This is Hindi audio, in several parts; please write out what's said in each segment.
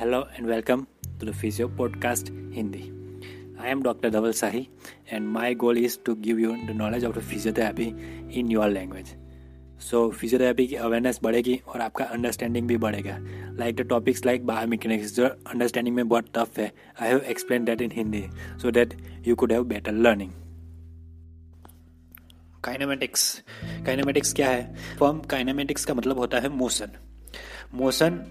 Hello and welcome to the Physio Podcast, Hindi. I am Dr. Dhaval Sahi and my goal is to give you the knowledge of the physiotherapy in your language. So physiotherapy की अवेयरनेस बढ़ेगी और आपका अंडरस्टैंडिंग भी बढ़ेगा like the topics like biomechanics जो अंडरस्टैंडिंग में बहुत टफ है I have explain that in Hindi so that you could have better learning kinematics kinematics क्या है फॉर्म काइनेमेटिक्स का मतलब होता है motion motion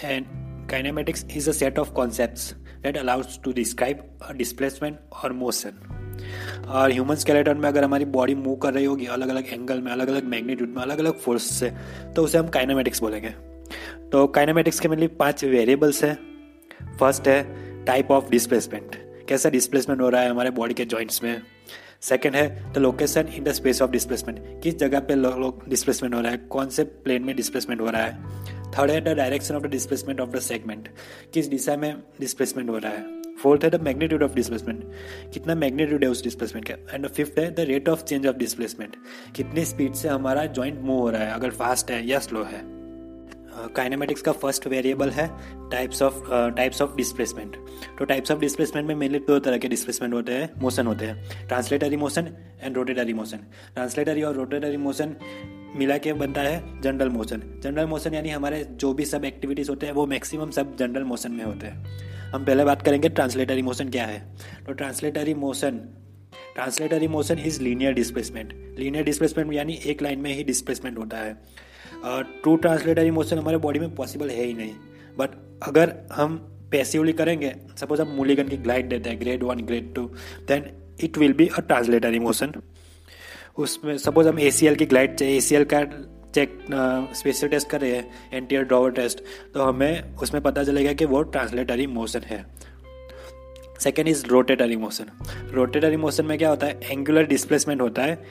and kinematics is a set of concepts that allows to describe a displacement और मोशन और ह्यूमन स्केलेटन में अगर हमारी बॉडी मूव कर रही होगी अलग अलग एंगल में अलग अलग मैग्नीट्यूड में अलग अलग फोर्स से तो उसे हम काइनामेटिक्स बोलेंगे। तो काइनामेटिक्स के मेनली पाँच वेरिएबल्स है। फ़र्स्ट है टाइप ऑफ़ डिस्प्लेसमेंट कैसा डिस्प्लेसमेंट हो रहा है हमारे बॉडी के जॉइंट्स में? सेकेंड है the location in the space of displacement किस जगह पे डिस्प्लेसमेंट हो रहा है? कौन से प्लेन में डिस्प्लेसमेंट हो रहा है? थर्ड है the direction of the displacement of the segment किस दिशा में डिस्प्लेसमेंट हो रहा है? फोर्थ है द मैग्नीट्यूड ऑफ़ डिस्प्लेसमेंट कितना मैग्नीट्यूड है उस डिस्प्लेसमेंट का? एंड फिफ्थ है the rate of change of displacement कितनी स्पीड से हमारा जॉइंट मूव हो रहा है? अगर फास्ट है या स्लो है? काइनेमेटिक्स का फ़र्स्ट वेरिएबल है types of types of displacement तो टाइप्स ऑफ़ डिस्प्लेसमेंट में मेनली दो तरह के डिस्प्लेसमेंट होते हैं मोशन होते हैं. Translatory motion and rotatory motion translatory और रोटेटरी मोशन मिला के बनता है जनरल मोशन जनरल मोशन यानी हमारे जो भी सब एक्टिविटीज़ होते हैं, वो मैक्सिमम सब जनरल मोशन में होते हैं. हम पहले बात करेंगे ट्रांसलेटरी मोशन क्या है. तो translatory motion translatory motion is linear displacement linear displacement यानी एक लाइन में ही डिस्प्लेसमेंट होता है. ट्रू ट्रांसलेटरी मोशन हमारे बॉडी में पॉसिबल है ही नहीं। बट अगर हम पैसिवली करेंगे सपोज़ हम मूलीगन की ग्लाइड देते हैं grade one grade two then it will be a translatory motion उसमें सपोज़ हम ए सी एल की ग्लाइड ए का चेक स्पेशल टेस्ट कर रहे हैं एंटीयर ड्रॉवर टेस्ट तो हमें उसमें पता चलेगा कि वो ट्रांसलेटरी मोशन है। Second is rotatory motion rotatory motion में क्या होता है? एंगुलर डिस्प्लेसमेंट होता है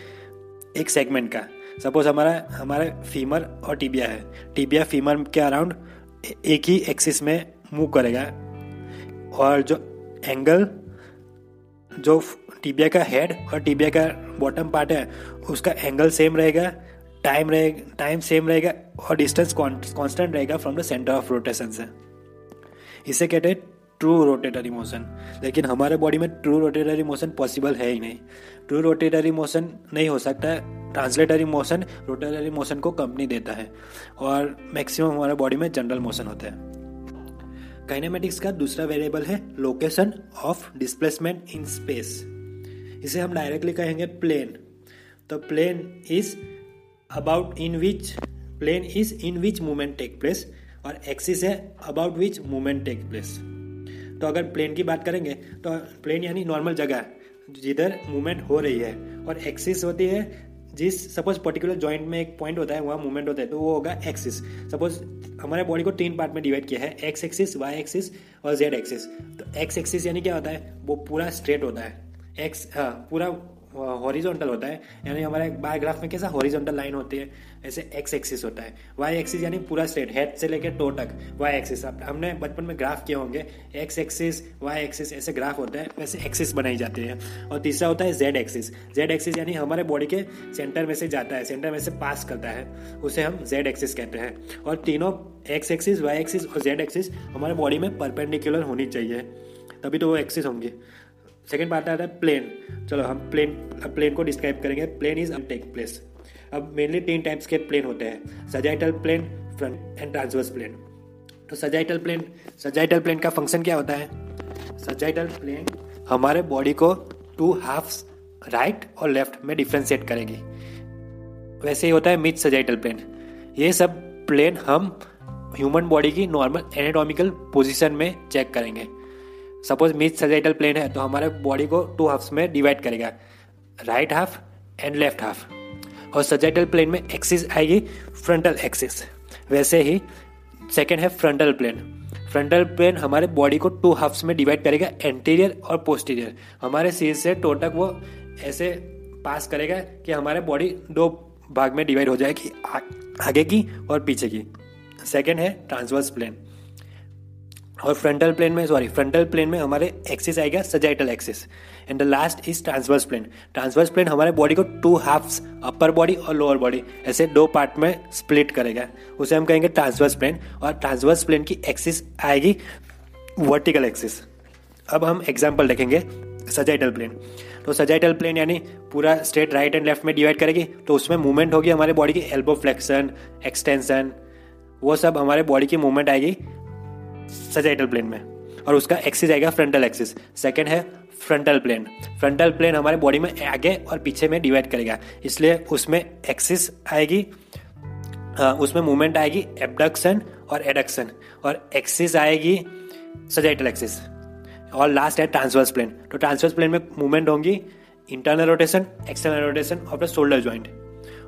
एक सेगमेंट का। सपोज़ हमारा हमारा फीमर और टीबिया है। टीबिया फीमर के अराउंड एक ही एक्सिस में मूव करेगा। और जो एंगल जो टीबिया का हेड और टीबिया का बॉटम पार्ट है, उसका एंगल सेम रहेगा टाइम रहेगा टाइम सेम रहेगा और डिस्टेंस कांस्टेंट रहेगा from the centre of rotation से। इसे कहते हैं ट्रू रोटेटरी मोशन लेकिन हमारे बॉडी में ट्रू रोटेटरी मोशन पॉसिबल है ही नहीं। ट्रू रोटेटरी मोशन नहीं हो सकता। ट्रांसलेटरी मोशन रोटेटरी मोशन को कंपनी देता है और मैक्सिमम हमारे बॉडी में जनरल मोशन होता है। काइनेमेटिक्स का दूसरा वेरिएबल है location of displacement in space इसे हम डायरेक्टली कहेंगे प्लेन तो plane is about in which plane is in which movement take place और एक्सिस है about which movement take place तो अगर प्लेन की बात करेंगे तो प्लेन यानी नॉर्मल जगह, जिधर मूवमेंट हो रही है और एक्सिस होती है जिस सपोज़ पर्टिकुलर जॉइंट में एक पॉइंट होता है, वहाँ मूवमेंट होता है तो वो होगा एक्सिस सपोज़ हमारे बॉडी को तीन पार्ट में डिवाइड किया है एक्स एक्सिस वाई एक्सिस और जेड एक्सिस तो एक्स एक्सिस यानी क्या होता है? वो पूरा स्ट्रेट होता है. एक्स हाँ पूरा हॉरिजॉन्टल होता है। यानी हमारे बाय ग्राफ में कैसा हॉरिजॉन्टल लाइन होती है? ऐसे एक्स एक्सिस होता है। वाई एक्सिस यानी पूरा स्ट्रेट हेड से लेकर टो तक वाई एक्सिस हमने बचपन में ग्राफ किए होंगे। एक्स एक्सिस वाई एक्सिस ऐसे ग्राफ होते हैं, वैसे एक्सिस बनाई जाती है। और तीसरा होता है जेड एक्सिस जेड एक्सिस यानी हमारे बॉडी के सेंटर में से जाता है सेंटर में से पास करता है। उसे हम जेड एक्सिस कहते हैं। और तीनों एक्स एक्सिस वाई एक्सिस और जेड एक्सिस हमारे बॉडी में परपेंडिकुलर होनी चाहिए। तभी तो वो एक्सिस होंगे। सेकेंड पार्ट आता है प्लेन चलो हम प्लेन प्लेन को डिस्क्राइब करेंगे. प्लेन इज़ टेक प्लेस अब मेनली तीन टाइप्स के प्लेन होते हैं. Sagittal plane frontal and transverse plane तो सजाइटल प्लेन सजाइटल प्लेन का फ़ंक्शन क्या होता है? सजाइटल प्लेन हमारे बॉडी को टू हाफ्स राइट और लेफ़्ट में डिफ्रेंशिएट करेगी. वैसे ही होता है मिड सजाइटल प्लेन ये सब प्लेन हम ह्यूमन बॉडी की नॉर्मल एनाटॉमिकल पोजीशन में चेक करेंगे. सपोज़ मिड सजाइटल प्लेन है तो हमारे बॉडी को टू हाफ्स में डिवाइड करेगा। Right half and left half और सजाइटल प्लेन में एक्सिस आएगी फ्रंटल एक्सिस वैसे ही सेकेंड है फ्रंटल प्लेन फ्रंटल प्लेन हमारे बॉडी को टू हाफ्स में डिवाइड करेगा एंटीरियर और पोस्टीरियर हमारे सिर से टो तक वो ऐसे पास करेगा कि हमारे बॉडी दो भाग में डिवाइड हो जाएगी आगे की और पीछे की। सेकेंड है ट्रांसवर्स प्लेन और फ्रंटल प्लेन में सॉरी फ्रंटल प्लेन में हमारे एक्सिस आएगा sagittal axis and the last is transverse plane transverse plane हमारे बॉडी को टू हाफ्स अपर बॉडी और लोअर बॉडी ऐसे दो पार्ट में स्प्लिट करेगा. उसे हम कहेंगे ट्रांसवर्स प्लेन और ट्रांसवर्स प्लेन की एक्सिस आएगी वर्टिकल एक्सिस अब हम एग्ज़ाम्पल देखेंगे सजाइटल प्लेन तो सजाइटल प्लेन यानी पूरा स्ट्रेट राइट एंड लेफ़्ट में डिवाइड करेगी तो उसमें मूवमेंट होगी हमारे बॉडी की एल्बो फ्लेक्शन एक्सटेंशन वो सब हमारे बॉडी की मूवमेंट आएगी सजाइटल प्लेन में। और उसका एक्सिस आएगा फ्रंटल एक्सिस सेकेंड है फ्रंटल प्लेन फ्रंटल प्लेन हमारे बॉडी में आगे और पीछे में डिवाइड करेगा। इसलिए उसमें एक्सिस आएगी उसमें मूवमेंट आएगी एबडक्शन और एडक्शन और एक्सिस आएगी सजाइटल एक्सिस और लास्ट है ट्रांसवर्स प्लेन तो ट्रांसवर्स प्लेन में मूवमेंट होंगी internal rotation external rotation of the shoulder joint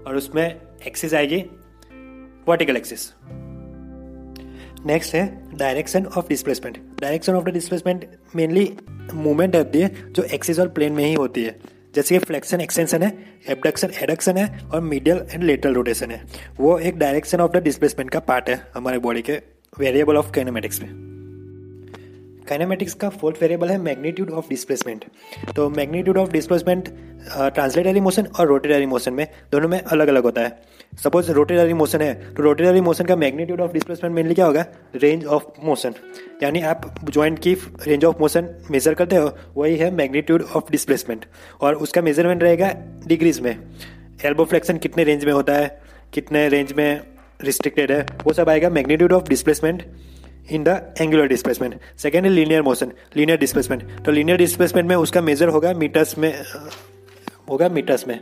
और उसमें एक्सिस आएगी वर्टिकल एक्सिस नेक्स्ट है direction of displacement direction of the displacement mainly movement होती है जो एक्सिस और प्लेन में ही होती है। जैसे कि फ्लेक्शन एक्सटेंशन है एबडक्शन एडक्शन है और मीडियल एंड लेटरल रोटेशन है। वो एक डायरेक्शन ऑफ़ द डिस्प्लेसमेंट का पार्ट है हमारे बॉडी के वेरिएबल ऑफ़ काइनेमेटिक्स में। काइनेमेटिक्स का फोर्थ वेरिएबल है मैग्नीट्यूड ऑफ़ डिस्प्लेसमेंट तो magnitude of displacement translatory motion और रोटेटरी मोशन में दोनों में अलग अलग होता है। सपोज़ रोटेटरी मोशन है तो रोटेटरी मोशन का मैग्नीट्यूड ऑफ़ डिस्प्लेसमेंट मेनली क्या होगा? रेंज ऑफ़ मोशन यानी आप ज्वाइंट की रेंज ऑफ़ मोशन मेजर करते हो, वही है मैग्नीट्यूड ऑफ़ डिस्प्लेसमेंट और उसका मेज़रमेंट रहेगा डिग्रीज में. एल्बो फ्लेक्शन कितने रेंज में होता है, कितने रेंज में रिस्ट्रिक्टेड है, वो सब आएगा magnitude of displacement in the angular displacement second है लीनियर मोशन लीनियर डिस्प्लेसमेंट तो लीनियर डिस्प्लेसमेंट में उसका मेजर होगा मीटर्स में, होगा मीटर्स में.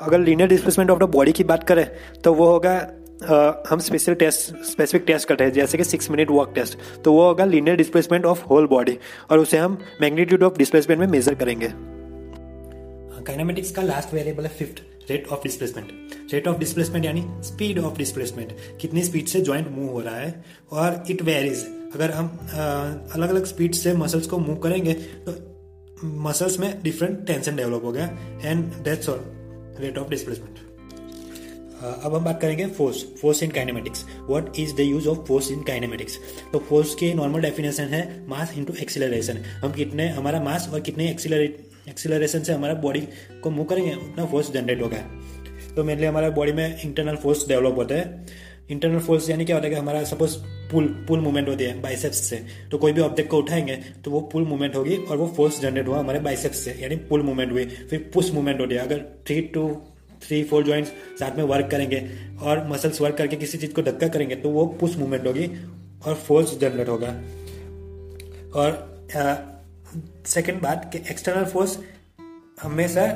अगर linear displacement of the body की बात करें तो वो होगा हम स्पेशल टेस्ट स्पेसिफिक टेस्ट करते हैं, जैसे कि सिक्स मिनट वॉक टेस्ट तो वो होगा linear displacement of whole body और उसे हम मैग्नीट्यूड ऑफ़ डिस्प्लेसमेंट में मेजर करेंगे। काइनामेटिक्स का लास्ट वेरिएबल है fifth rate of displacement rate of displacement यानी स्पीड ऑफ़ डिस्प्लेसमेंट कितनी स्पीड से ज्वाइंट मूव हो रहा है, और इट वेरीज अगर हम अलग अलग स्पीड से मसल्स को मूव करेंगे तो मसल्स में डिफरेंट टेंशन डेवलप हो गया and that's all rate of displacement अब हम बात करेंगे force force in kinematics what is the use of force in kinematics तो फोर्स की नॉर्मल डेफिनेशन है मास इनटू एक्सिलरेशन हम कितने, हमारा मास और कितने एक्सिलरेशन से हमारा बॉडी को मूव करेंगे, उतना फोर्स जनरेट होगा। तो मेनली हमारा बॉडी में इंटरनल फोर्स डेवलप होता है। इंटरनल फोर्स यानी क्या होता है कि हमारा सपोज़ पुल पुल मूवमेंट होती है बाइसेप्स से। तो कोई भी ऑब्जेक्ट को उठाएँगे तो वो पुल मूवमेंट होगी और वो फोर्स जनरेट हुआ हमारे बाइसेप्स से, यानी पुल मूवमेंट हुई। फिर पुश मूवमेंट होती है। अगर three two three four joints साथ में वर्क करेंगे और मसल्स वर्क करके किसी चीज़ को धक्का करेंगे तो वो पुश मूवमेंट होगी और फोर्स जनरेट होगा। और सेकेंड बात कि एक्सटर्नल फोर्स हमेशा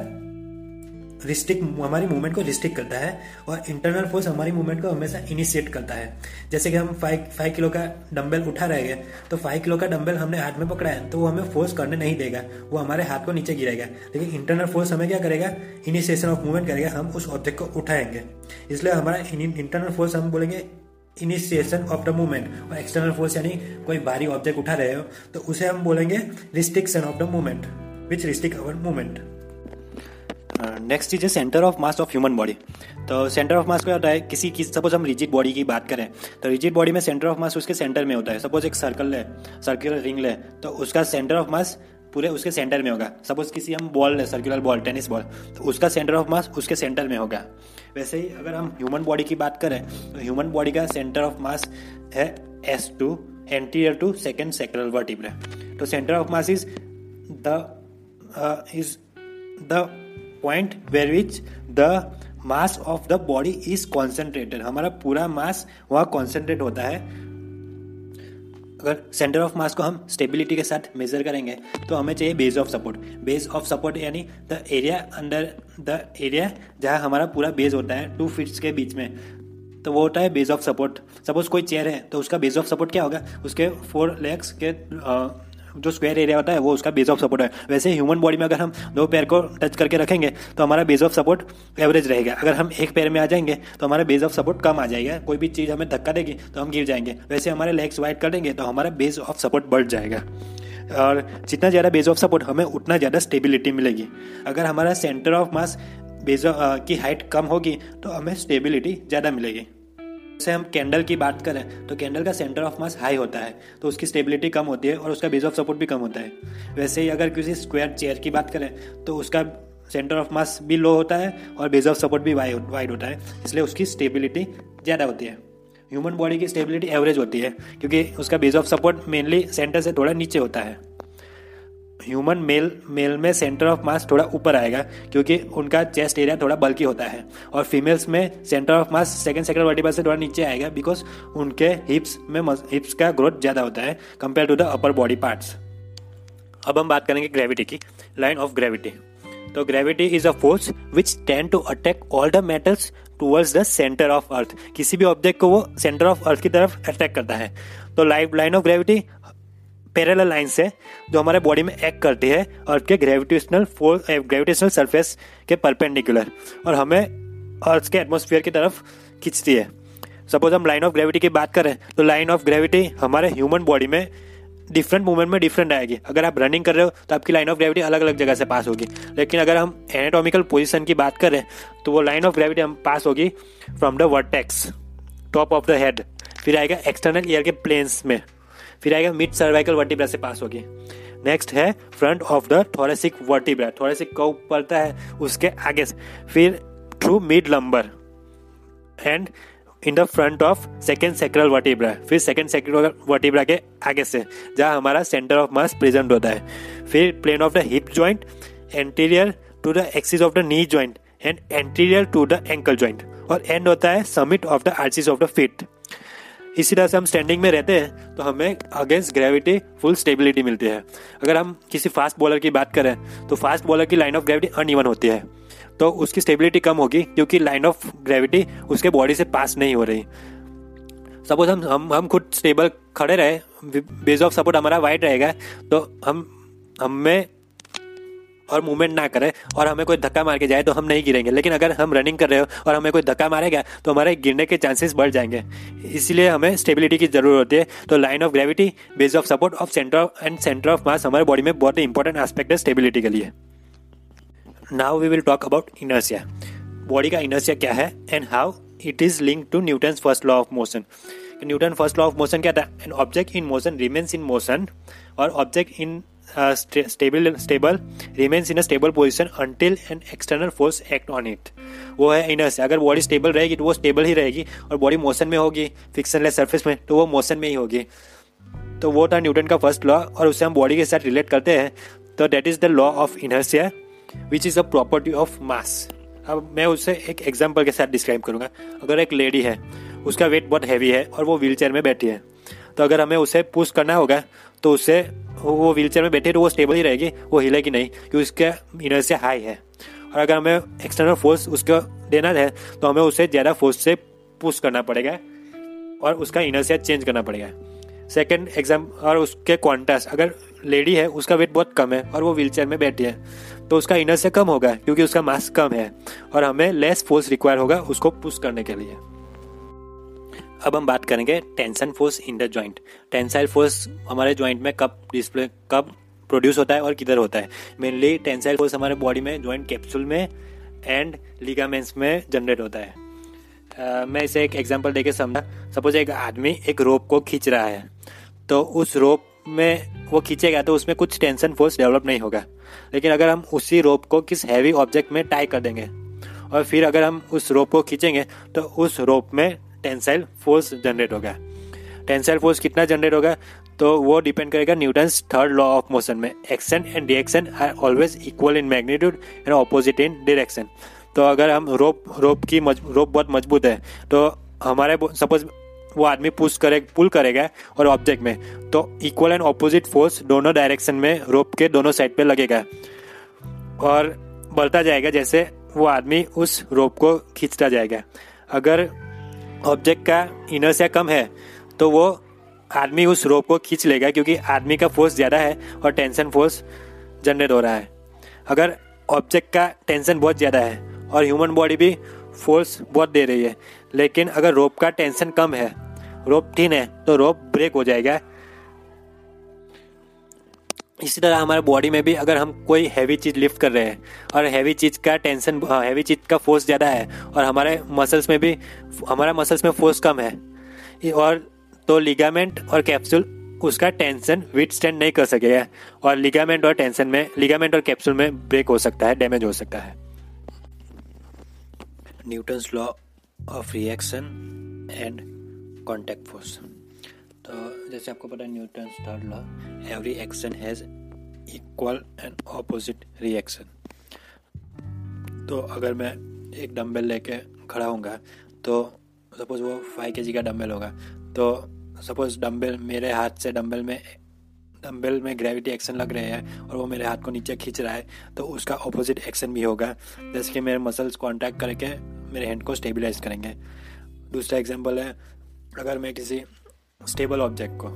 रिस्ट्रिक्ट हमारी मूवमेंट को रिस्ट्रिक्ट करता है और इंटरनल फोर्स हमारी मूवमेंट को हमेशा इनिशिएट करता है। जैसे कि हम फाइव फाइव किलो का डंबल उठा रहे हैं तो फाइव किलो का डंबल हमने हाथ में पकड़ा है तो वो हमें फोर्स करने नहीं देगा, वो हमारे हाथ को नीचे गिरेगा। लेकिन इंटरनल फोर्स हमें क्या करेगा? इनिशिएशन ऑफ़ मूवमेंट करेगा, हम उस ऑब्जेक्ट को उठाएँगे। इसलिए हमारा इंटरनल फोर्स हम बोलेंगे इनिशिएशन ऑफ़ द मूवमेंट और एक्सटर्नल फोर्स यानी कोई भारी ऑब्जेक्ट उठा रहे हो तो उसे हम बोलेंगे restriction of the movement which restrict our movement next चीज़ है centre of mass of human body तो सेंटर ऑफ़ मास क्या होता है किसी की सपोज़ हम रिजिड बॉडी की बात करें तो रिजिड बॉडी में सेंटर ऑफ़ मास उसके सेंटर में होता है। सपोज़ एक सर्कल है सर्कुलर रिंग ले तो उसका सेंटर ऑफ़ मास पूरे उसके सेंटर में होगा। सपोज़ किसी हम बॉल है सर्कुलर बॉल टेनिस बॉल तो उसका सेंटर ऑफ़ मास उसके सेंटर में होगा। वैसे ही अगर हम ह्यूमन बॉडी की बात करें तो ह्यूमन बॉडी का सेंटर ऑफ़ मास है S two anterior to second sacral vertebrae तो centre of mass is the is the point where which the mass of the body is concentrated हमारा पूरा मास वहाँ कॉन्सेंट्रेट होता है। अगर सेंटर ऑफ़ मास को हम स्टेबिलिटी के साथ मेजर करेंगे तो हमें चाहिए base of support base of support यानी the area under the area जहाँ हमारा पूरा बेस होता है टू फीट्स के बीच में। तो वो होता है बेस ऑफ़ सपोर्ट सपोज़ कोई चेयर है तो उसका बेस ऑफ़ सपोर्ट क्या होगा? उसके फोर लेग्स के जो स्क्वायर एरिया होता है, वो उसका बेस ऑफ़ सपोर्ट है। वैसे ह्यूमन बॉडी में अगर हम दो पैर को टच करके रखेंगे तो हमारा बेस ऑफ़ सपोर्ट एवरेज रहेगा। अगर हम एक पैर में आ जाएँगे तो हमारा बेस ऑफ़ सपोर्ट कम आ जाएगा। कोई भी चीज़ हमें धक्का देगी तो हम गिर जाएँगे। वैसे हमारे लेग्स वाइड कर देंगे तो हमारा बेस ऑफ़ सपोर्ट बढ़ जाएगा। और जितना ज़्यादा बेस ऑफ़ सपोर्ट हमें उतना ज़्यादा स्टेबिलिटी मिलेगी। अगर हमारा सेंटर ऑफ़ मास बेस की हाइट कम होगी तो हमें स्टेबिलिटी ज़्यादा मिलेगी। जैसे हम कैंडल की बात करें तो कैंडल का सेंटर ऑफ़ मास हाई होता है तो उसकी स्टेबिलिटी कम होती है और उसका बेस ऑफ़ सपोर्ट भी कम होता है। वैसे ही अगर किसी स्क्वायर चेयर की बात करें तो उसका सेंटर ऑफ़ मास भी लो होता है और बेस ऑफ़ सपोर्ट भी वाइड होता है, इसलिए उसकी स्टेबिलिटी ज़्यादा होती है। ह्यूमन बॉडी की स्टेबिलिटी एवरेज होती है, क्योंकि उसका base of support mainly centre से थोड़ा नीचे होता है। ह्यूमन मेल मेल में सेंटर ऑफ़ मास थोड़ा ऊपर आएगा, क्योंकि उनका चेस्ट एरिया थोड़ा बल्कि होता है। और फीमेल्स में centre of mass second second vertebral से थोड़ा नीचे आएगा बिकॉज़ उनके हिप्स में हिप्स का ग्रोथ ज़्यादा होता है compare to the upper body parts अब हम बात करेंगे ग्रेविटी की लाइन ऑफ़ ग्रेविटी तो gravity is a force which tend to attack all the metals towards the centre of earth किसी भी ऑब्जेक्ट को वो सेंटर ऑफ़ अर्थ की तरफ़ अटैक करता है। तो life line of gravity parallel line से जो हमारे बॉडी में एक्ट करती है अर्थ के ग्रेविटेशनल फोर्स ग्रेविटेशनल सरफेस के परपेंडिकुलर और हमें अर्थ के एटमोसफियर की तरफ़ खींचती है। सपोज़ हम लाइन ऑफ़ ग्रेविटी की बात करें तो लाइन ऑफ़ ग्रेविटी हमारे ह्यूमन बॉडी में डिफरेंट मूवमेंट में डिफरेंट आएगी। अगर आप रनिंग कर रहे हो तो आपकी लाइन ऑफ़ ग्रेविटी अलग अलग जगह से पास होगी। लेकिन अगर हम एनाटॉमिकल पोजिशन की बात करें तो वो लाइन ऑफ़ ग्रेविटी हम पास होगी from the vertex top of the head फिर आएगा एक्सटर्नल ईयर के प्लेन्स में। फिर आएगा मिड सर्वाइकल वर्टिब्रा से पास होगी नेक्स्ट है front of the thoracic vertebra thoracic का पड़ता है? उसके आगे फिर through mid lumbar and in the front of second sacral vertebra फिर सेकेंड सेक्रल वर्टिब्रा के आगे से, जहाँ हमारा सेंटर ऑफ़ मास प्रेजेंट होता है। फिर plane of the hip joint anterior to the axis of the knee joint and anterior to the ankle joint और एंड होता है summit of the arches of the feet इसी तरह से हम स्टैंडिंग में रहते हैं तो हमें अगेंस्ट ग्रेविटी फुल स्टेबिलिटी मिलती है। अगर हम किसी फास्ट बॉलर की बात करें तो फास्ट बॉलर की लाइन ऑफ़ ग्रेविटी अनइवन होती है। तो उसकी स्टेबिलिटी कम होगी, क्योंकि लाइन ऑफ़ ग्रेविटी उसके बॉडी से पास नहीं हो रही। सपोज़ हम हम हम खुद स्टेबल खड़े रहे बेस ऑफ़ सपोर्ट हमारा वाइट रहेगा तो हम, हमें और मूवमेंट ना करें और हमें कोई धक्का मार के जाए तो हम नहीं गिरेंगे। लेकिन अगर हम रनिंग कर रहे हो और हमें कोई धक्का मारेगा तो हमारे गिरने के चांसेस बढ़ जाएँगे। इसलिए हमें स्टेबिलिटी की ज़रूरत होती है। तो line of gravity base of support of centre and centre of mass हमारे बॉडी में बहुत ही इंपॉर्टेंट एस्पेक्ट है स्टेबिलिटी के लिए। Now we will talk about inertia body का इनर्सिया क्या है and how it is link to Newton first law of motion Newton first law of motion क्या था? An object in motion remains in motion और object in stable stable remains in a stable position until an external force act on it वो है इनर्स अगर बॉडी स्टेबल रहेगी तो वो स्टेबल ही रहेगी और बॉडी मोशन में होगी फिक्शनलेस सरफेस में तो वो मोशन में ही होगी। तो वो था न्यूटन का फ़र्स्ट लॉ और उसे हम बॉडी के साथ रिलेट करते हैं। तो that is the law of inertia which is a property of mass अब मैं उसे एक एग्ज़ाम्पल के साथ डिस्क्राइब करूँगा। अगर एक लेडी है, उसका वेट बहुत हैवी है और वो व्हील में बैठी है तो अगर हमें उसे पुश करना होगा तो उससे वो व्हील में बैठे तो वो स्टेबल ही रहेगी, वो हिलेगी नहीं क्योंकि उसका इनर्सिया हाई है। और अगर हमें एक्सटर्नल फोर्स उसको देना है तो हमें उसे ज़्यादा फोर्स से पुश करना पड़ेगा और उसका इनर्सिया चेंज करना पड़ेगा। सेकेंड एग्ज़ाम और उसके क्वांटस अगर लेडी है, उसका वेट बहुत कम है और वो व्हील में बैठी है तो उसका इनर से कम होगा, क्योंकि उसका मास कम है और हमें लेस फोर्स रिक्वायर होगा उसको पुश करने के लिए। अब हम बात करेंगे tension force in the joint tensile force हमारे ज्वाइंट में कब डिस्प्ले कब प्रोड्यूस होता है और किधर होता है। मेनली टेंसाइल फोर्स हमारे बॉडी में ज्वाइंट कैप्सूल में एंड लिगामेंट्स में जनरेट होता है। uh, मैं इसे एक एग्जांपल देके समझा। सपोज़ एक आदमी एक रोप को खींच रहा है तो उस रोप में वो खींचेगा तो उसमें कुछ टेंशन फोर्स डेवलप नहीं होगा। लेकिन अगर हम उसी रोप को किस हैवी ऑब्जेक्ट में टाई कर देंगे और फिर अगर हम उस रोप को खींचेंगे तो उस रोप में टेंसाइल फोर्स जनरेट होगा टेंसाइल फोर्स कितना जनरेट होगा? तो वो डिपेंड करेगा Newton third law of motion में। Action and reaction are always equal in magnitude and opposite in direction तो अगर हम रोप रोप की मज, रोप बहुत मज़बूत है तो हमारे सपोज़ वो आदमी पुश करे पुल करेगा और ऑब्जेक्ट में तो इक्वल एंड ऑपोजिट फोर्स दोनों डायरेक्शन में रोप के दोनों साइड पे लगेगा। और बढ़ता जाएगा जैसे वो आदमी उस रोप को खींचता जाएगा। अगर ऑब्जेक्ट का इनर्सिया कम है तो वो आदमी उस रोप को खींच लेगा क्योंकि आदमी का फोर्स ज़्यादा है और टेंशन फोर्स जनरेट हो रहा है। अगर ऑब्जेक्ट का टेंशन बहुत ज़्यादा है और ह्यूमन बॉडी भी फोर्स बहुत दे रही है, लेकिन अगर रोप का टेंशन कम है रोप थिन है तो रोप ब्रेक हो जाएगा इसी तरह हमारे बॉडी में भी अगर हम कोई हैवी चीज़ लिफ्ट कर रहे हैं और हैवी चीज़ का टेंशन हैवी चीज़ का फोर्स ज़्यादा है और हमारे मसल्स में भी, हमारा मसल्स में फोर्स कम है और तो लिगामेंट और कैप्सूल उसका टेंशन विथ स्टैंड नहीं कर सकेगा और लिगामेंट और टेंशन में लिगामेंट और कैप्सूल में ब्रेक हो सकता है डैमेज हो सकता है। Newton's law of reaction and contact force जैसे आपको पता है, Newton third law every action has equal and opposite reaction तो अगर मैं एक डम्बल लेके खड़ा होऊँगा तो सपोज़ वो फाइव के जी का डम्बल होगा तो सपोज़ डम्बल मेरे हाथ से डम्बल में डम्बल में ग्रेविटी एक्शन लग रहे हैं और वो मेरे हाथ को नीचे खींच रहा है तो उसका ऑपोजिट एक्शन भी होगा। जैसे कि मेरे मसल्स कॉन्टैक्ट करके मेरे हैंड को स्टेबलाइज करेंगे। दूसरा एग्ज़ाम्पल है, अगर मैं किसी स्टेबल ऑब्जेक्ट को।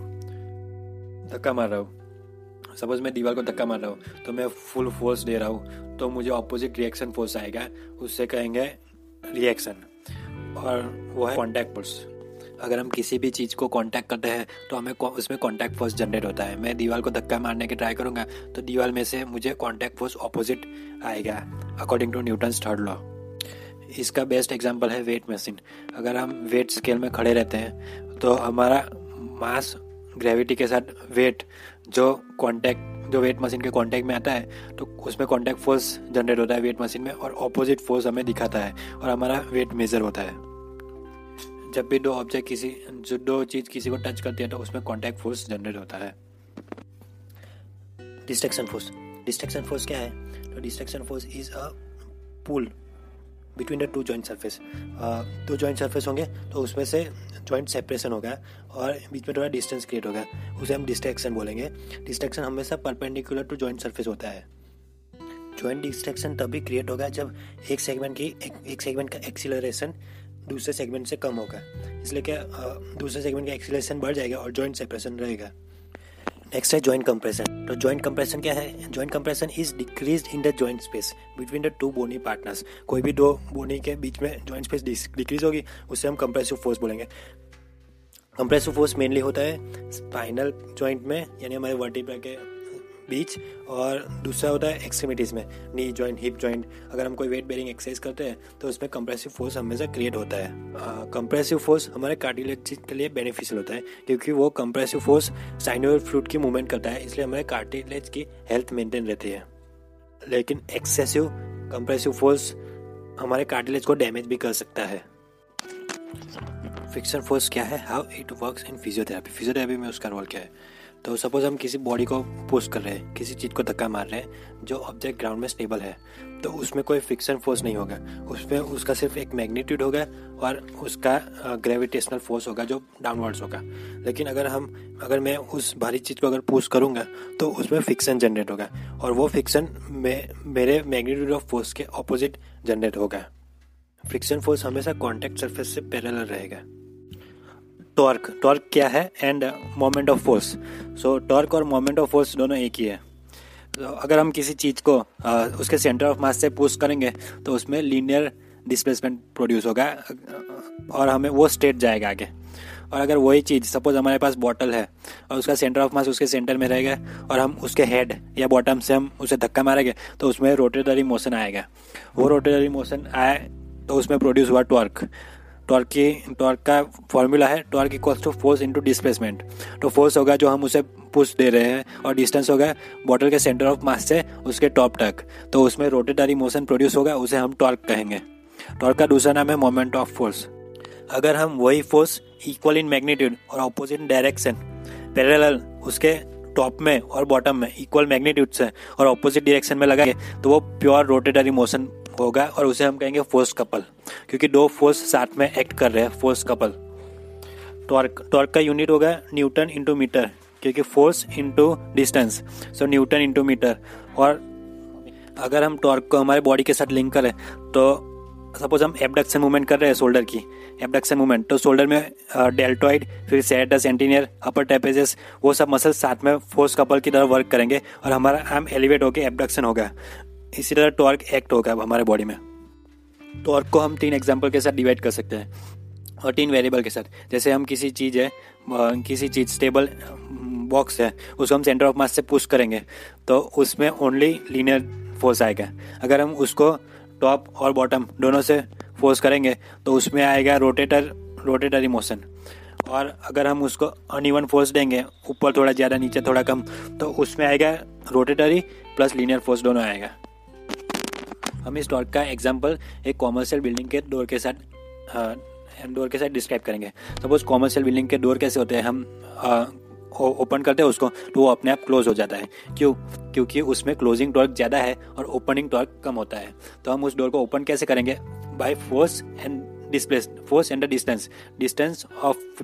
धक्का मार रहा हूँ। सपोज़ मैं दीवार को धक्का मार रहा हूँ तो मैं फुल फोर्स दे रहा हूँ तो मुझे ऑपोजिट रिएक्शन फोर्स आएगा। उससे कहेंगे रिएक्शन और वो है कॉन्टैक्ट फोर्स अगर हम किसी भी चीज़ को कांटेक्ट करते हैं तो हमें उसमें कांटेक्ट फोर्स जनरेट होता है। मैं दीवार को धक्का मारने की ट्राई करूँगा तो दीवार में से मुझे कांटेक्ट फोर्स ऑपोजिट आएगा according to Newton third law इसका बेस्ट एग्जांपल है वेट मशीन अगर हम वेट स्केल में खड़े रहते हैं तो हमारा मास ग्रेविटी के साथ वेट जो कांटेक्ट जो वेट मशीन के कांटेक्ट में आता है तो उसमें कांटेक्ट फोर्स जनरेट होता है वेट मशीन में और ऑपोजिट फोर्स हमें दिखाता है और हमारा वेट मेजर होता है। जब भी दो ऑब्जेक्ट किसी, जो दो चीज़ किसी को टच करती है तो उसमें कांटेक्ट फोर्स जनरेट होता है। डिस्ट्रक्शन फोर्स डिस्ट्रक्शन फोर्स क्या है? तो distraction force is a pull between the two joint surface दो जॉइंट सरफेस होंगे तो उसमें से जॉइंट सेपरेशन होगा और बीच में थोड़ा डिस्टेंस क्रिएट होगा उसे हम डिस्ट्रैक्शन बोलेंगे। डिस्ट्रैक्शन हमेशा परपेंडिकुलर टू जॉइंट सरफेस होता है। जॉइंट डिस्ट्रैक्शन तभी क्रिएट होगा जब एक सेगमेंट की एक, एक सेगमेंट का एक्सीलरेशन दूसरे सेगमेंट से कम होगा। इसलिए क्या दूसरे सेगमेंट का एक्सीलरेशन बढ़ जाएगा और जॉइंट सेपरेशन रहेगा। नेक्स्ट है जॉइंट कंप्रेशन तो जॉइंट कंप्रेशन क्या है? Joint compression is decrease in the joint space between the two bony partners कोई भी दो बोनी के बीच में जॉइंट स्पेस डिक्रीज होगी, उससे हम कंप्रेसिव फोर्स बोलेंगे। कंप्रेसिव फोर्स मेनली होता है स्पाइनल जॉइंट में, यानी हमारे वर्टिब्रा के बीच और दूसरा होता है एक्सट्रीमिटीज़ में नी जॉइंट हिप जॉइंट अगर हम कोई वेट बेरिंग एक्सरसाइज करते हैं तो उसमें कंप्रेसिव फोर्स हमेशा क्रिएट होता है। कंप्रेसिव फोर्स हमारे कार्टिलेज के लिए बेनिफिशियल होता है, क्योंकि वो कंप्रेसिव फोर्स साइनोर फ्लूड की मूवमेंट करता है, इसलिए हमारे कार्टिलेज की हेल्थ मेंटेन रहती है। लेकिन एक्सेसिव कंप्रेसिव फोर्स हमारे कार्टिलेज को डैमेज भी कर सकता है। फिक्सन फोर्स क्या है? How it works in physiotherapy physiotherapy में उसका रोल क्या है? तो सपोज़ हम किसी बॉडी को पुश कर रहे हैं, किसी चीज़ को धक्का मार रहे हैं, जो ऑब्जेक्ट ग्राउंड में स्टेबल है तो उसमें कोई फिक्सन फोर्स नहीं होगा। उसमें उसका सिर्फ़ एक मैग्नीट्यूड होगा और उसका ग्रेविटेशनल फोर्स होगा जो डाउनवर्ड्स होगा। लेकिन अगर हम, अगर मैं उस भारी चीज़ को अगर पुश करूँगा तो उसमें फिक्सन जनरेट होगा और वो फिक्सन में, मेरे मैग्नीट्यूड ऑफ़ फोर्स के ऑपोजिट जनरेट होगा। फ्रिक्शन फोर्स हमेशा कॉन्टैक्ट सरफेस से पैरेलल रहेगा। टॉर्क टॉर्क क्या है? And moment of force so torque और मोमेंट ऑफ़ फोर्स दोनों एक ही है. तो अगर हम किसी चीज़ को आ, उसके सेंटर ऑफ़ मास से पुश करेंगे तो उसमें लीनियर डिस्प्लेसमेंट प्रोड्यूस होगा और हमें वो स्टेट जाएगा आगे. और अगर वही चीज़ सपोज़ हमारे पास बॉटल है और उसका सेंटर ऑफ़ मास उसके सेंटर में रहेगा और हम उसके हेड या बॉटम से हम उसे धक्का मारेंगे तो उसमें रोटेटरी मोशन आएगा. वो रोटेटरी मोशन आए तो उसमें प्रोड्यूस हुआ टॉर्क टॉर्क की, टॉर्क का फॉर्मूला है, torque equals to force into displacement तो फोर्स होगा जो हम उसे पुश दे रहे हैं और डिस्टेंस होगा बॉटल के सेंटर ऑफ़ मास से उसके टॉप तक. तो उसमें रोटेटरी मोशन प्रोड्यूस होगा, उसे हम टॉर्क कहेंगे. टॉर्क का दूसरा नाम है मोमेंट ऑफ़ फोर्स अगर हम वही फोर्स इक्वल इन मैग्नीट्यूड और अपोजिट डायरेक्शन पैरेलल उसके टॉप में और बॉटम में इक्वल मैग्नीट्यूड से और अपोजिट डायरेक्शन में लगाए तो वो प्योर रोटेटरी मोशन होगा और उसे हम कहेंगे फोर्स कपल क्योंकि दो फोर्स साथ में एक्ट कर रहे हैं फोर्स कपल टॉर्क टॉर्क का यूनिट होगा न्यूटन इंटू मीटर क्योंकि force into distance so Newton into metre और अगर हम टॉर्क को हमारे बॉडी के साथ लिंक करें तो सपोज़ हम एबडक्शन मूवमेंट कर रहे हैं शोल्डर की एबडक्शन मूवमेंट तो शोल्डर में डेल्टॉइड फिर सेटा सेंटीनियर अपर टेपेजेस वो सब मसल साथ में फोर्स कपल की तरह वर्क करेंगे और हमारा आर्म एलिवेट होकर एबडक्शन होगा. इसी तरह टॉर्क एक्ट होगा हमारे बॉडी में। टॉर्क को हम तीन एग्ज़ाम्पल के साथ डिवाइड कर सकते हैं और तीन वेरिएबल के साथ। जैसे हम किसी चीज़ है किसी चीज़ स्टेबल बॉक्स है, उसको हम सेंटर ऑफ़ मास से पुश करेंगे तो उसमें ओनली लीनियर फोर्स आएगा। अगर हम उसको टॉप और बॉटम दोनों से फोर्स करेंगे तो उसमें आएगा रोटेटर रोटेटरी मोशन और अगर हम उसको अनइवन फोर्स देंगे, ऊपर थोड़ा ज़्यादा, नीचे थोड़ा कम तो उसमें आएगा रोटेटरी प्लस लीनियर फोर्स दोनों आएगा। हम इस टॉर्क का एग्ज़ाम्पल एक कॉमर्शियल बिल्डिंग के डोर के साथ डोर के साथ डिस्क्राइब करेंगे। सपोज़ कॉमर्शियल बिल्डिंग के डोर कैसे होते हैं? हम ओपन करते हैं उसको तो वो अपने आप क्लोज हो जाता है। क्यों? क्योंकि उसमें क्लोजिंग टॉर्क ज़्यादा है और ओपनिंग टॉर्क कम होता है। तो हम उस डोर को ओपन कैसे करेंगे? By force and displace force and the distance distance of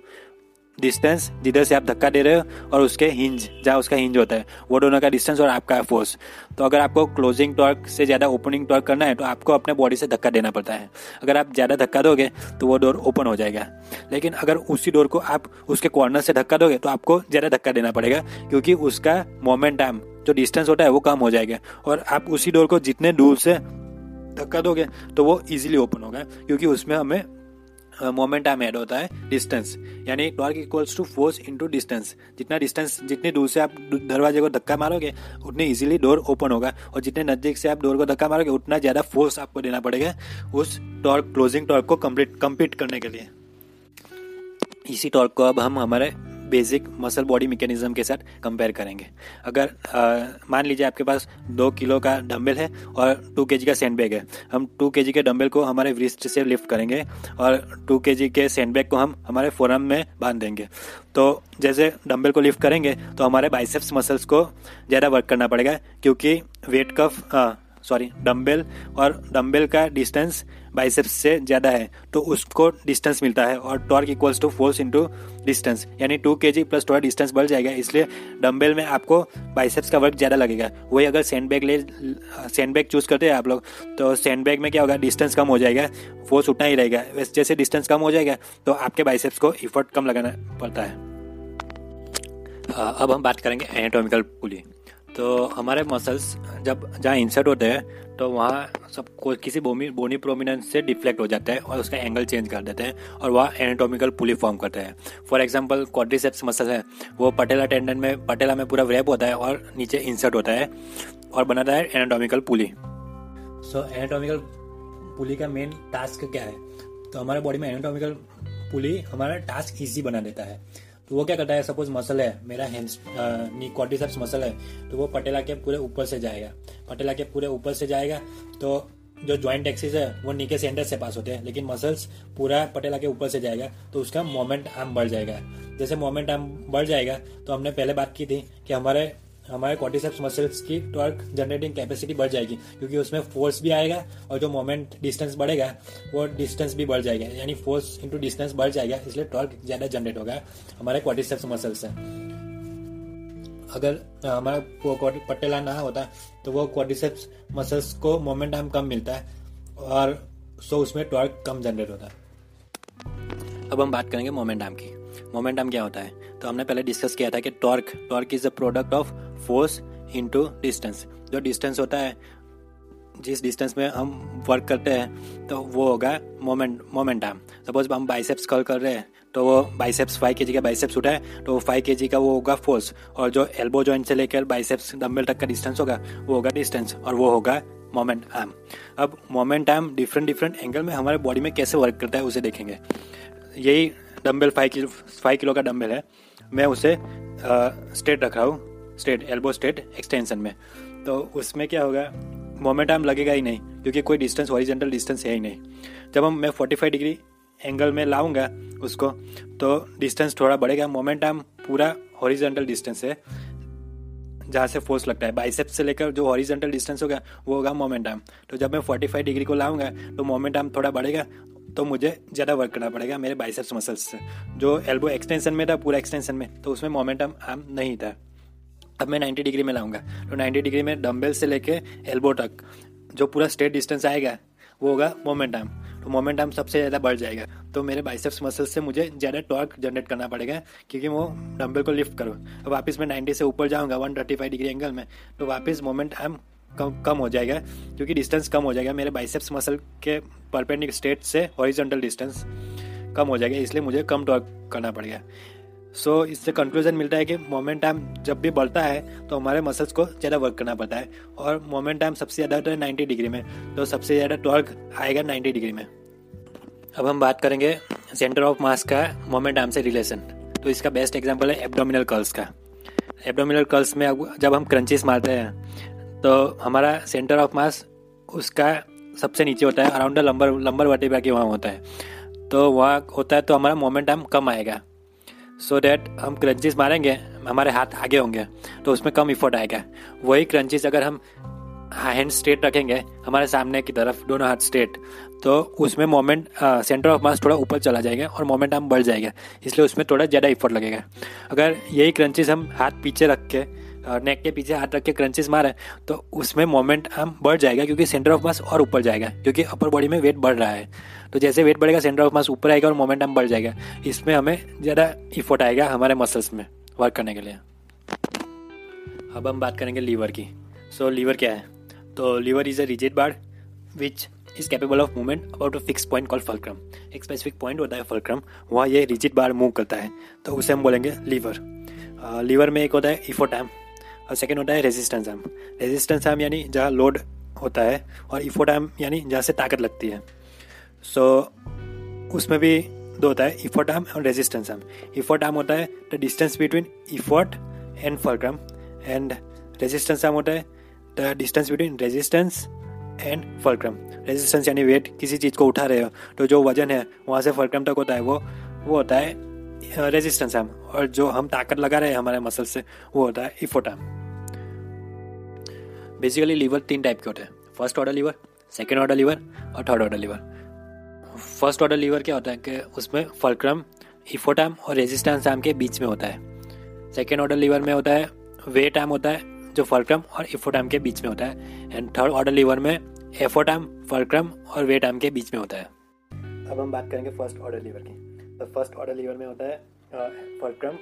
distance जिधर से आप धक्का दे रहे हो और उसके हिंज जहाँ उसका हिंज होता है, वो दोनों का डिस्टेंस और आपका फोर्स तो अगर आपको क्लोजिंग टॉर्क से ज़्यादा ओपनिंग टॉर्क करना है तो आपको अपने बॉडी से धक्का देना पड़ता है. अगर आप ज़्यादा धक्का दोगे तो वो डोर ओपन हो जाएगा. लेकिन अगर उसी डोर को आप उसके कॉर्नर से धक्का दोगे तो आपको ज़्यादा धक्का देना पड़ेगा, क्योंकि उसका मोमेंट टाइम जो डिस्टेंस होता है, वो कम हो जाएगा. और आप उसी डोर को जितने दूर से धक्का दोगे तो वो इजीली ओपन होगा, क्योंकि उसमें हमें मोमेंट आम ऐड होता है डिस्टेंस यानी torque equals to force into distance जितना डिस्टेंस जितनी दूर से आप दरवाजे को धक्का मारोगे, उतनी इजीली डोर ओपन होगा. और जितने नज़दीक से आप डोर को धक्का मारोगे, उतना ज़्यादा फोर्स आपको देना पड़ेगा उस टॉर्क क्लोजिंग टॉर्क को कंप्लीट कम्पीट करने के लिए. इसी टॉर्क को अब हम हमारे बेसिक मसल बॉडी मैकेनिज्म के साथ कंपेयर करेंगे। अगर मान लीजिए आपके पास दो किलो का डंबल है और टू के का सैंड बैग है, हम टू के के डंबल को हमारे वृष्ट से लिफ्ट करेंगे और टू के के सैंड बैग को हम हमारे फोरम में बाँध देंगे। तो जैसे डंबल को लिफ्ट करेंगे तो हमारे बाइसेप्स मसल्स को ज़्यादा वर्क करना पड़ेगा, क्योंकि वेट कफ सॉरी डम्बेल और डम्बेल का डिस्टेंस बाइसेप्स से ज़्यादा है तो उसको डिस्टेंस मिलता है, और torque equals to force into distance यानी टू के जी प्लस थोड़ा डिस्टेंस बढ़ जाएगा, इसलिए डम्बेल में आपको बाइसेप्स का वर्क ज़्यादा लगेगा। वही अगर सैंड बैग ले सैंड बैग चूज़ करते हैं आप लोग तो सैंड बैग में क्या होगा डिस्टेंस कम हो जाएगा फोर्स उतना ही रहेगा। जैसे डिस्टेंस कम हो जाएगा तो आपके बाइसेप्स को इफर्ट कम लगाना पड़ता है। अब हम बात करेंगे एनाटॉमिकल पुली तो हमारे मसल्स जब, जहाँ इंसर्ट होते हैं तो वहाँ सबको किसी बोमी बोनी प्रोमिनेंस से डिफ्लेक्ट हो जाता है और उसका एंगल चेंज कर देते हैं और वह एनाटोमिकल पुली फॉर्म करते हैं। फॉर एग्जांपल क्वाड्रिसेप्स मसल है, वो पटेला टेंडन में पटेला में पूरा व्रेप होता है और नीचे इंसर्ट होता है और बनाता है एनाटोमिकल पुली सो एनाटोमिकल पुली का मेन टास्क क्या है? तो हमारे बॉडी में एनाटोमिकल पुली हमारा टास्क ईजी बना देता है। तो वो क्या करता है सपोज़ मसल है, मेरा क्वाड्रिसेप्स मसल है तो वो पटेला के पूरे ऊपर से जाएगा। पटेला के पूरे ऊपर से जाएगा तो जो ज्वाइंट एक्सिस है, वो नीचे सेंटर से पास होते हैं, लेकिन मसल्स पूरा पटेला के ऊपर से जाएगा तो उसका मोमेंट आर्म बढ़ जाएगा। जैसे मोमेंट आर्म बढ़ जाएगा तो हमने पहले बात की थी कि हमारे हमारे क्वार्टिसेप्स मसल्स की टॉर्क जनरेटिंग कैपेसिटी बढ़ जाएगी, क्योंकि उसमें फोर्स भी आएगा और जो मोमेंट डिस्टेंस बढ़ेगा, वो डिस्टेंस भी बढ़ जाएगा। यानी फोर्स इंटू डिस्टेंस बढ़ जाएगा, इसलिए टॉर्क ज़्यादा जनरेट होगा हमारे क्वार्टिसेप्स मसल्स से। अगर हमारा पटेला ना होता तो वो क्वार्टिसेप्स मसल्स को मोमेंट आर्म कम मिलता है और सो उसमें टॉर्क कम जनरेट होता। है अब हम बात करेंगे मोमेंट आर्म की। मोमेंट आर्म क्या होता है? तो हमने पहले डिस्कस किया था कि torque torque is a product of force into distance जो डिस्टेंस होता है, जिस डिस्टेंस में हम वर्क करते हैं तो वो होगा मोमेंट मोमेंट आर्म सपोज़ हम बाइसेप्स कल कर रहे हैं तो वो बाइसेप्स फाइव के जी का बाइसेप्स उठाए तो वो फाइव के जी का वो होगा फोर्स और जो एल्बो जॉइंट से लेकर बाइसेप्स डम्बल तक का डिस्टेंस होगा, वो होगा डिस्टेंस और वो होगा मोमेंट आर्म अब moment arm different different angle में हमारे बॉडी में कैसे वर्क करता है, उसे देखेंगे. यही dumbbell five kilo five kilo का डम्बल है। मैं उसे स्ट्रेट रख रहा हूँ। स्ट्रेट एल्बो स्ट्रेट एक्सटेंशन में। तो उसमें क्या होगा? मोमेंट आर्म लगेगा ही नहीं, क्योंकि कोई डिस्टेंस ओरिजेंटल डिस्टेंस है ही नहीं। जब हम, मैं 45 डिग्री एंगल में लाऊँगा उसको तो डिस्टेंस थोड़ा बढ़ेगा। मोमेंट आर्म पूरा हॉरिजेंटल डिस्टेंस है, जहाँ से फोर्स लगता है। बाइसेप से लेकर जो हॉरिजेंटल डिस्टेंस होगा, वो होगा मोमेंट आर्म तो जब मैं 45 डिग्री को लाऊँगा तो मोमेंट आर्म थोड़ा बढ़ेगा तो मुझे ज़्यादा वर्क करना पड़ेगा मेरे बाइसेप्स मसल्स से। जो एल्बो एक्सटेंशन में था, पूरा एक्सटेंशन में तो उसमें मोमेंटम आर्म नहीं था। अब मैं 90 डिग्री में लाऊँगा। तो 90 डिग्री में डम्बेल से लेके एल्बो तक, जो पूरा स्ट्रेट डिस्टेंस आएगा, वो होगा मोमेंट आर्म तो मोमेंट आर्म सबसे ज़्यादा बढ़ जाएगा। तो मेरे बाइसेप्स मसल्स से मुझे ज़्यादा टॉर्क जनरेट करना पड़ेगा, क्योंकि वो डम्बल को लिफ्ट करो। अब वापस मैं 90 से ऊपर जाऊँगा 135 डिग्री एंगल में तो वापस मोमेंट आर्म कम कम हो जाएगा क्योंकि डिस्टेंस कम हो जाएगा। मेरे बाइसेप्स मसल के परपेंडिक स्टेट से हॉरिजॉन्टल डिस्टेंस कम हो जाएगा इसलिए मुझे कम टॉर्क करना पड़ेगा सो so, इससे कंक्लूजन मिलता है कि मोमेंट टाइम जब भी बढ़ता है तो हमारे मसल्स को ज़्यादा वर्क करना पड़ता है। और मोमेंट टाइम सबसे ज़्यादा होता है नाइन्टी डिग्री में तो सबसे ज़्यादा टॉर्क आएगा नाइन्टी डिग्री में। अब हम बात करेंगे सेंटर ऑफ़ मास का मोमेंट टाइम से रिलेशन तो इसका बेस्ट एग्ज़ाम्पल है एब्डोमिनल कर्ल्स का। एब्डोमिनल कर्ल्स में जब हम क्रंचेस मारते हैं तो हमारा सेंटर ऑफ़ मास उसका सबसे नीचे होता है around the lumbar lumbar vertebra के वहाँ होता है। तो वहाँ होता है तो हमारा मोमेंट टाइम कम आएगा। सो so डैट हम क्रंचेस मारेंगे, हमारे हाथ आगे होंगे तो उसमें कम इफोर्ट आएगा। वही क्रंचेस अगर हम हैंड स्ट्रेट रखेंगे, हमारे सामने की तरफ़, दोनों हाथ स्ट्रेट तो उसमें मोमेंट सेंटर ऑफ़ मास थोड़ा ऊपर चला जाएगा और मोमेंट हम बढ़ जाएगा। इसलिए उसमें थोड़ा ज़्यादा इफोर्ट लगेगा। अगर यही क्रंचेस हम हाथ पीछे रख के नेक के पीछे हाथ रख के क्रंचेस मारे तो उसमें मोमेंट हम बढ़ जाएगा क्योंकि सेंटर ऑफ़ मास और ऊपर जाएगा क्योंकि अपर बॉडी में वेट बढ़ रहा है। तो जैसे वेट बढ़ेगा सेंटर ऑफ़ मास ऊपर आएगा और मोमेंटम बढ़ जाएगा। इसमें हमें ज़्यादा इफोर्ट आएगा हमारे मसल्स में वर्क करने के लिए। अब हम बात करेंगे लीवर की। सो so, लीवर क्या है? तो lever is a rigid bar which is capable of movement about a fix point call fulcrum एक स्पेसिफिक पॉइंट होता है फलक्रम वहाँ ये रिजिड बार मूव करता है तो उसे हम बोलेंगे लीवर लीवर में एक होता है इफोटैम और सेकेंड होता है रेजिस्टेंस आर्म रेजिस्टेंस आर्म यानी जहाँ लोड होता है और इफोटैम यानी जहाँ से ताकत लगती है। सो so, उसमें भी दो होता है इफोर्ट आर्म और रेजिस्टेंस आर्म इफोर्ट आर्म होता है the distance between effort and fulcrum and resistance arm होता है the distance between resistance and fulcrum resistance यानी वेट किसी चीज़ को उठा रहे हो तो जो वज़न है वहाँ से फलक्रम तक होता है वो वो होता है रेजिस्टेंस आर्म और जो हम ताकत लगा रहे हैं हमारे मसल से, वो होता है इफोट। आर्म बेसिकली लीवर तीन टाइप के होते हैं। First order lever second order lever और third order lever first order lever क्या होता है कि उसमें फलक्रम इफोटाम और रेजिस्टेंस आर्म के बीच में होता है। सेकेंड ऑर्डर लीवर में होता है वेट आर्म होता है, जो फलक्रम और इफोटाम के बीच में होता है। एंड थर्ड ऑर्डर लीवर में एफोटाम फलक्रम और वेट आर्म के बीच में होता है। अब हम बात करेंगे फ़र्स्ट ऑर्डर लीवर की। तो फ़र्स्ट ऑर्डर लीवर में होता है फलक्रम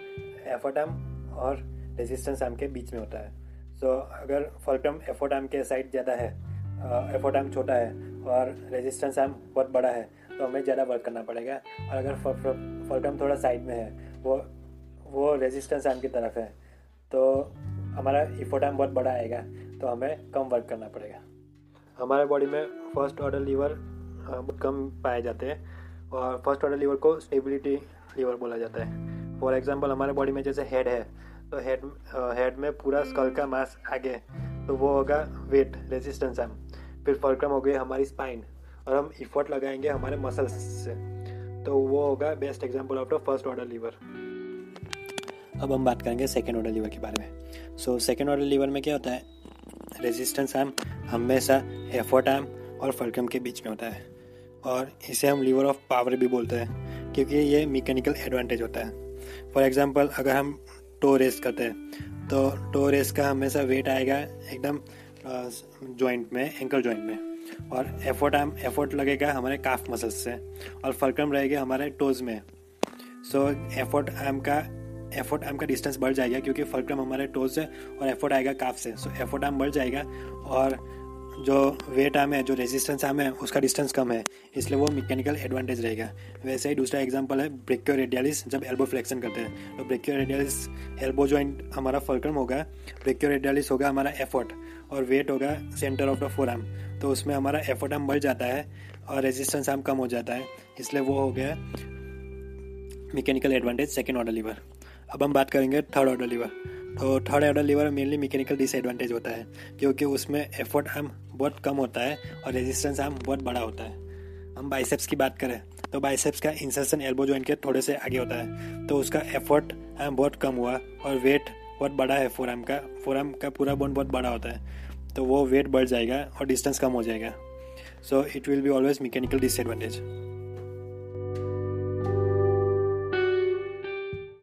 एफोटाम और रेजिस्टेंस आर्म के बीच में होता है। सो so, अगर फलक्रम एफोटाम के साइड ज़्यादा है एफोटाम छोटा है और रेजिस्टेंस आर्म बहुत बड़ा है तो हमें ज़्यादा वर्क करना पड़ेगा। और अगर फलक्रम थोड़ा साइड में है वो वो रेजिस्टेंस आर्म की तरफ़ है तो हमारा इफोटाम बहुत बड़ा आएगा तो हमें कम वर्क करना पड़ेगा। हमारे बॉडी में फ़र्स्ट ऑर्डर लीवर बहुत कम पाए जाते हैं। और फ़र्स्ट ऑर्डर लीवर को स्टेबिलिटी लीवर बोला जाता है। फॉर एग्ज़ाम्पल हमारे बॉडी में जैसे हेड है तो हेड हेड में पूरा स्कल का मास आगे तो वो होगा वेट रेजिस्टेंस आर्म फिर फलक्रम हो गई हमारी स्पाइन और हम इफर्ट लगाएँगे हमारे मसल्स से। तो वो होगा best example of the first order lever अब हम बात करेंगे सेकेंड ऑर्डर लीवर के बारे में। सो सेकेंड ऑर्डर लीवर में क्या होता है? रेजिस्टेंस आर्म हमेशा एफर्ट आर्म और फलक्रम के बीच में होता है। और इसे हम लीवर ऑफ़ पावर भी बोलते हैं, क्योंकि ये मैकेनिकल एडवांटेज होता है। फॉर एग्जांपल अगर हम टो रेस करते हैं तो टो रेस का हमेशा वेट आएगा एकदम जॉइंट में एंकल जॉइंट में। और एफर्ट आर्म एफर्ट लगेगा हमारे काफ मसल्स से, और फलक्रम रहेगा हमारे टोज में। सो एफर्ट आर्म का एफर्ट आर्म का डिस्टेंस बढ़ जाएगा, क्योंकि फलक्रम हमारे टोज से और एफर्ट आएगा काफ से। सो एफर्ट आर्म बढ़ जाएगा और जो वेट आर्म है, जो रेजिस्टेंस आर्म है, उसका डिस्टेंस कम है, इसलिए वो मैकेनिकल एडवांटेज रहेगा। वैसे ही दूसरा एग्जांपल है ब्रेक्यो रेडियालिस जब एल्बो फ्लेक्शन करते हैं। तो ब्रेक्यो रेडियालिस एल्बो जॉइंट हमारा फलक्रम होगा ब्रेक्यो रेडियालिस होगा हमारा एफर्ट और वेट होगा centre of the forearm तो उसमें हमारा एफर्ट आर्म बढ़ जाता है और रेजिस्टेंस आर्म कम हो जाता है, इसलिए वो हो गया mechanical advantage second order lever अब हम बात करेंगे थर्ड ऑर्डर लीवर तो third order lever mainly mechanical disadvantage होता है, क्योंकि उसमें एफर्ट आर्म बहुत कम होता है और रेजिस्टेंस आर्म बहुत बड़ा होता है। हम बाइसेप्स की बात करें तो बाइसेप्स का इंसर्शन एल्बो जॉइंट के थोड़े से आगे होता है तो उसका एफर्ट आर्म बहुत कम हुआ और वेट बहुत बड़ा है फोर का फोर का पूरा बोन बहुत बड़ा होता है तो वो वेट बढ़ जाएगा और डिस्टेंस कम हो जाएगा। So it will be always mechanical disadvantage